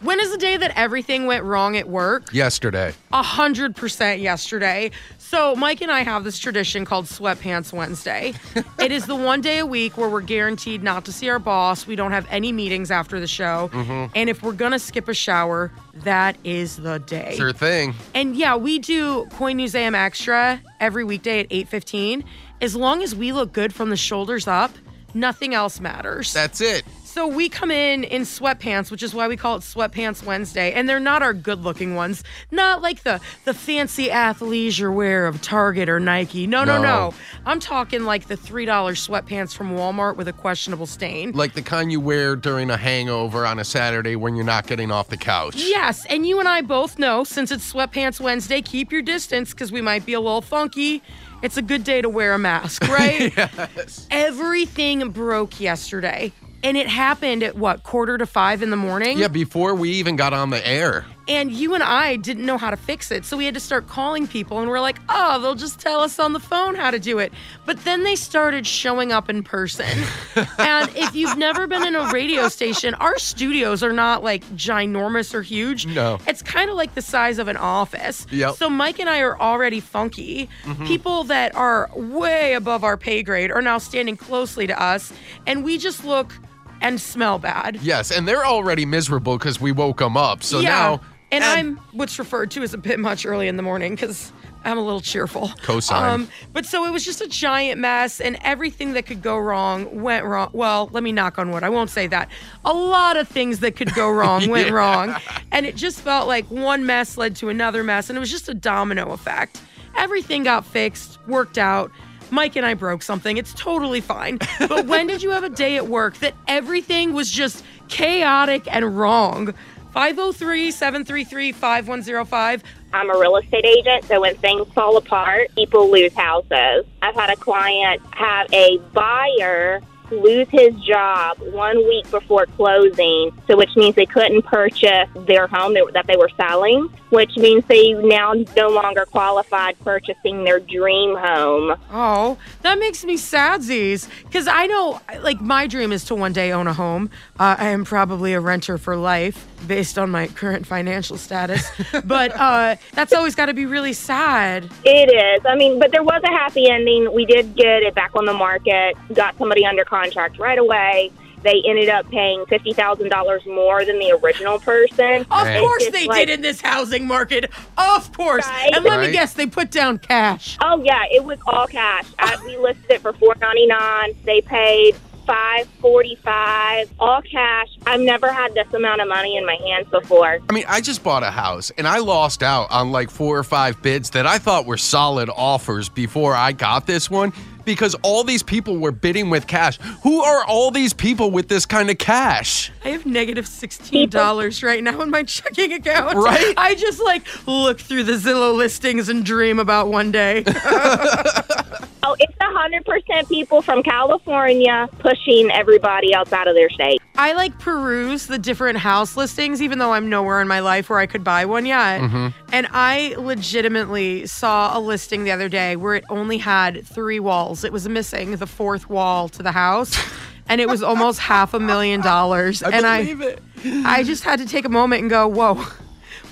When is the day that everything went wrong at work? Yesterday. A hundred percent yesterday. So Mike and I have this tradition called Sweatpants Wednesday. it is the one day a week where we're guaranteed not to see our boss. We don't have any meetings after the show. Mm-hmm. And if we're gonna skip a shower, that is the day. Sure thing. And yeah, we do Coin Museum Extra every weekday at 8:15. As long as we look good from the shoulders up, nothing else matters. That's it. So we come in in sweatpants, which is why we call it Sweatpants Wednesday, and they're not our good-looking ones, not like the the fancy athleisure wear of Target or Nike. No, no, no. No. I'm talking like the three dollar sweatpants from Walmart with a questionable stain. Like the kind you wear during a hangover on a Saturday when you're not getting off the couch. Yes, and you and I both know since it's Sweatpants Wednesday, keep your distance because we might be a little funky. It's a good day to wear a mask, right? yes. Everything broke yesterday. And it happened at what, quarter to five in the morning? Yeah, before we even got on the air. And you and I didn't know how to fix it. So we had to start calling people and we're like, oh, they'll just tell us on the phone how to do it. But then they started showing up in person. and if you've never been in a radio station, our studios are not like ginormous or huge. No. It's kind of like the size of an office. Yep. So Mike and I are already funky. Mm-hmm. People that are way above our pay grade are now standing closely to us. And we just look and smell bad. Yes, and they're already miserable because we woke them up. So yeah. now. and, I'm what's referred to as a bit much early in the morning because I'm a little cheerful. Cosign. Um, but so it was just a giant mess, and everything that could go wrong went wrong. Well, let me knock on wood. I won't say that. A lot of things that could go wrong went Yeah. wrong, and it just felt like one mess led to another mess, and it was just a domino effect. Everything got fixed, worked out. Mike and I broke something. It's totally fine. But when did you have a day at work that everything was just chaotic and wrong? 503 733 5105. I'm a real estate agent, so when things fall apart, people lose houses. I've had a client have a buyer lose his job one week before closing, so which means they couldn't purchase their home that they were selling, which means they now no longer qualified purchasing their dream home. Oh, that makes me sadsies. Because I know, like, my dream is to one day own a home. Uh, I am probably a renter for life based on my current financial status. but uh, that's always got to be really sad. It is. I mean, but there was a happy ending. We did get it back on the market, got somebody under contract right away. They ended up paying fifty thousand dollars more than the original person. Of Right. course they like- did in this housing market. Of course. Right. And let me guess, they put down cash. Oh yeah, it was all cash. I, we listed it for four ninety nine. They paid five forty five, all cash. I've never had this amount of money in my hands before. I mean, I just bought a house and I lost out on like four or five bids that I thought were solid offers before I got this one because all these people were bidding with cash. Who are all these people with this kind of cash? I have negative $16 right now in my checking account. Right? I just like look through the Zillow listings and dream about one day. Oh, it's a hundred percent people from California pushing everybody else out of their state. I like peruse the different house listings, even though I'm nowhere in my life where I could buy one yet. Mm-hmm. And I legitimately saw a listing the other day where it only had three walls. It was missing the fourth wall to the house. And it was almost half a million dollars. I and believe I, it. I just had to take a moment and go, whoa,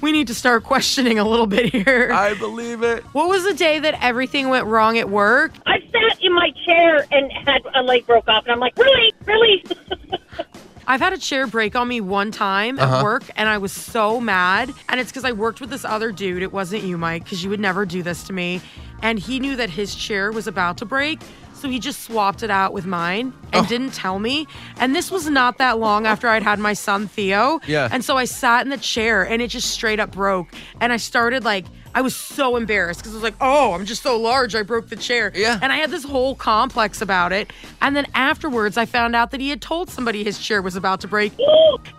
we need to start questioning a little bit here. I believe it. what was the day that everything went wrong at work? I sat in my chair and had a leg broke off, and I'm like, really, really. I've had a chair break on me one time at Uh-huh. work, and I was so mad. And it's because I worked with this other dude. It wasn't you, Mike, because you would never do this to me. And he knew that his chair was about to break. So he just swapped it out with mine and Oh. didn't tell me. And this was not that long after I'd had my son Theo. Yeah. And so I sat in the chair and it just straight up broke. And I started like, I was so embarrassed because I was like, oh, I'm just so large. I broke the chair. Yeah. And I had this whole complex about it. And then afterwards, I found out that he had told somebody his chair was about to break.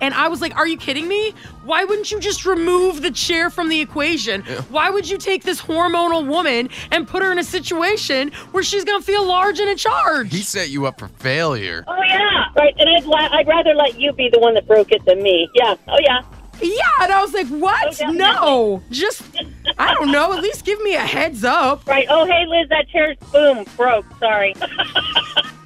And I was like, are you kidding me? Why wouldn't you just remove the chair from the equation? Yeah. Why would you take this hormonal woman and put her in a situation where she's going to feel large and in charge? He set you up for failure. Oh yeah, right. And I'd la- I'd rather let you be the one that broke it than me. Yeah. Oh yeah. yeah. And I was like, what? Oh, definitely. no. Just, I don't know. At least give me a heads up. Right. Oh hey Liz, that chair's boom broke. Sorry.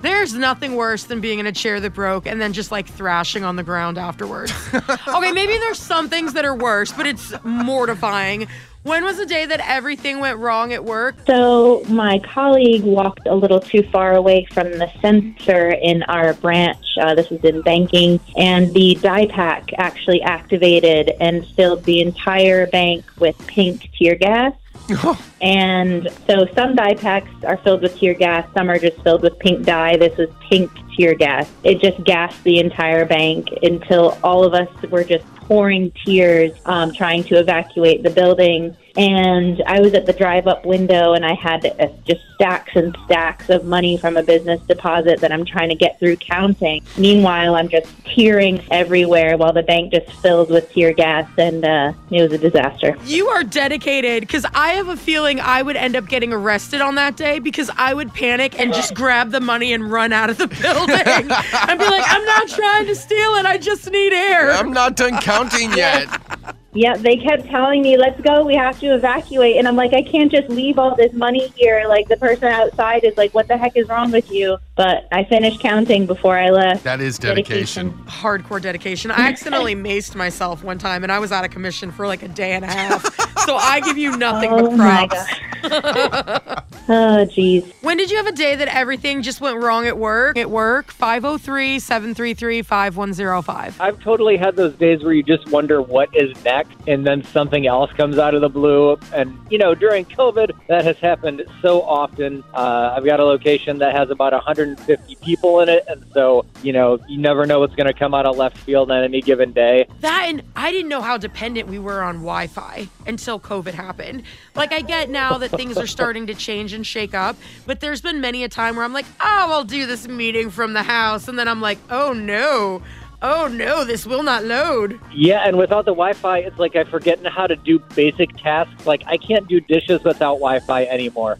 There's nothing worse than being in a chair that broke and then just like thrashing on the ground afterwards. okay, maybe there's some things that are worse, but it's mortifying. When was the day that everything went wrong at work? So my colleague walked a little too far away from the sensor in our branch. Uh, this was in banking, and the dye pack actually activated and filled the entire bank with pink tear gas. And so some dye packs are filled with tear gas, some are just filled with pink dye. This was pink tear gas. It just gassed the entire bank until all of us were just pouring tears um, trying to evacuate the building. And I was at the drive up window and I had uh, just stacks and stacks of money from a business deposit that I'm trying to get through counting. Meanwhile, I'm just tearing everywhere while the bank just fills with tear gas, and uh, it was a disaster. You are dedicated because I have a feeling I would end up getting arrested on that day because I would panic and just grab the money and run out of the building and be like, I'm not trying to steal it. I just need air. I'm not done counting yet. Yeah, they kept telling me, let's go, we have to evacuate. And I'm like, I can't just leave all this money here. Like, the person outside is like, what the heck is wrong with you? But I finished counting before I left. That is dedication. hardcore dedication. I accidentally maced myself one time and I was out of commission for like a day and a half. so I give you nothing Oh but my props. Oh, geez. When did you have a day that everything just went wrong at work? At work, 503 733 5105. I've totally had those days where you just wonder what is next, and then something else comes out of the blue. And, you know, during COVID, that has happened so often. Uh, I've got a location that has about 150 people in it, and so, you know, you never know what's going to come out of left field on any given day. That and I didn't know how dependent we were on Wi Fi until COVID happened. Like, I get now that things are starting to change and shake up, but there's been many a time where I'm like, oh, I'll do this meeting from the house. And then I'm like, oh no, oh no, this will not load. Yeah, and without the Wi Fi, it's like I forget how to do basic tasks. Like, I can't do dishes without Wi Fi anymore.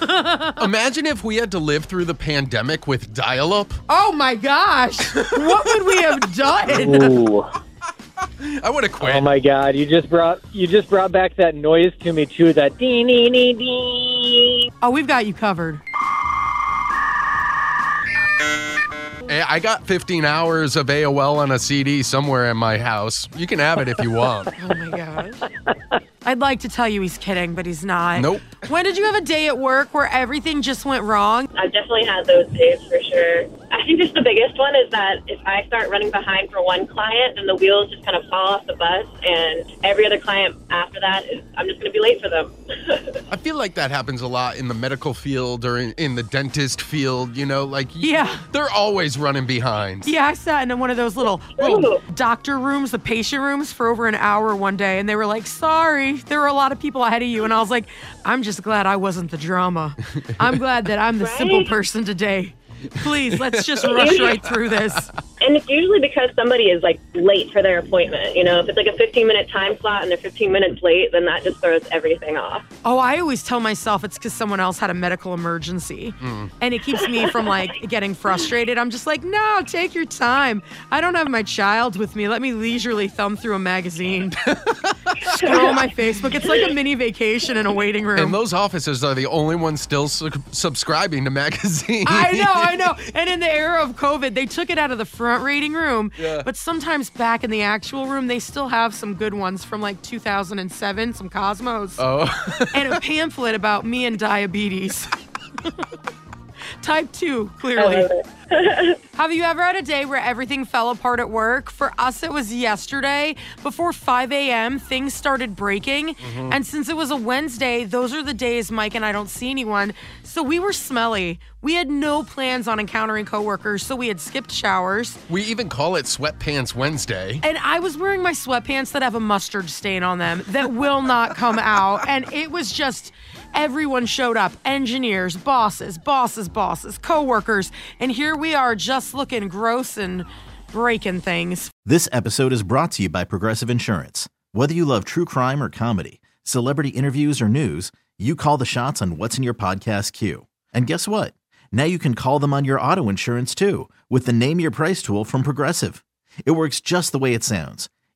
Imagine if we had to live through the pandemic with dial up. Oh my gosh, what would we have done? Ooh. I would have quit. Oh my god, you just brought you just brought back that noise to me too, that dee dee dee dee. Oh, we've got you covered. Hey, I got 15 hours of AOL on a CD somewhere in my house. You can have it if you want. Oh my gosh. I'd like to tell you he's kidding, but he's not. Nope. When did you have a day at work where everything just went wrong? I've definitely had those days for sure. I think just the biggest one is that if I start running behind for one client, then the wheels just kind of fall off the bus, and every other client after that, is, I'm just going to be late for them. I feel like that happens a lot in the medical field or in, in the dentist field. You know, like Yeah. they're always running behind. Yeah, I sat in one of those little little doctor rooms, the patient rooms, for over an hour one day, and they were like, "Sorry, there were a lot of people ahead of you," and I was like, "I'm just glad I wasn't the drama. I'm glad that I'm the simple person today. Please, let's just rush right through this." And it's usually because somebody is like late for their appointment. You know, if it's like a 15 minute time slot and they're 15 minutes late, then that just throws everything off. Oh, I always tell myself it's because someone else had a medical emergency. Mm. And it keeps me from like getting frustrated. I'm just like, no, take your time. I don't have my child with me. Let me leisurely thumb through a magazine, scroll my Facebook. It's like a mini vacation in a waiting room. And those offices are the only ones still su- subscribing to magazines. I know, I know. And in the era of COVID, they took it out of the front reading room. Yeah. But sometimes back in the actual room, they still have some good ones from like 2007, some Cosmos. Oh, and a pamphlet about me and diabetes. Type 2, clearly. Have you ever had a day where everything fell apart at work? For us, it was yesterday. Before 5 a.m., things started breaking. Mm-hmm. And since it was a Wednesday, those are the days Mike and I don't see anyone. So we were smelly. We had no plans on encountering coworkers, so we had skipped showers. We even call it Sweatpants Wednesday. And I was wearing my sweatpants that have a mustard stain on them that will not come out. And it was just everyone showed up engineers, bosses, bosses, bosses, coworkers. And here we are just looking gross and breaking things. This episode is brought to you by Progressive Insurance. Whether you love true crime or comedy, celebrity interviews or news, you call the shots on what's in your podcast queue. And guess what? Now you can call them on your auto insurance too with the Name Your Price tool from Progressive. It works just the way it sounds.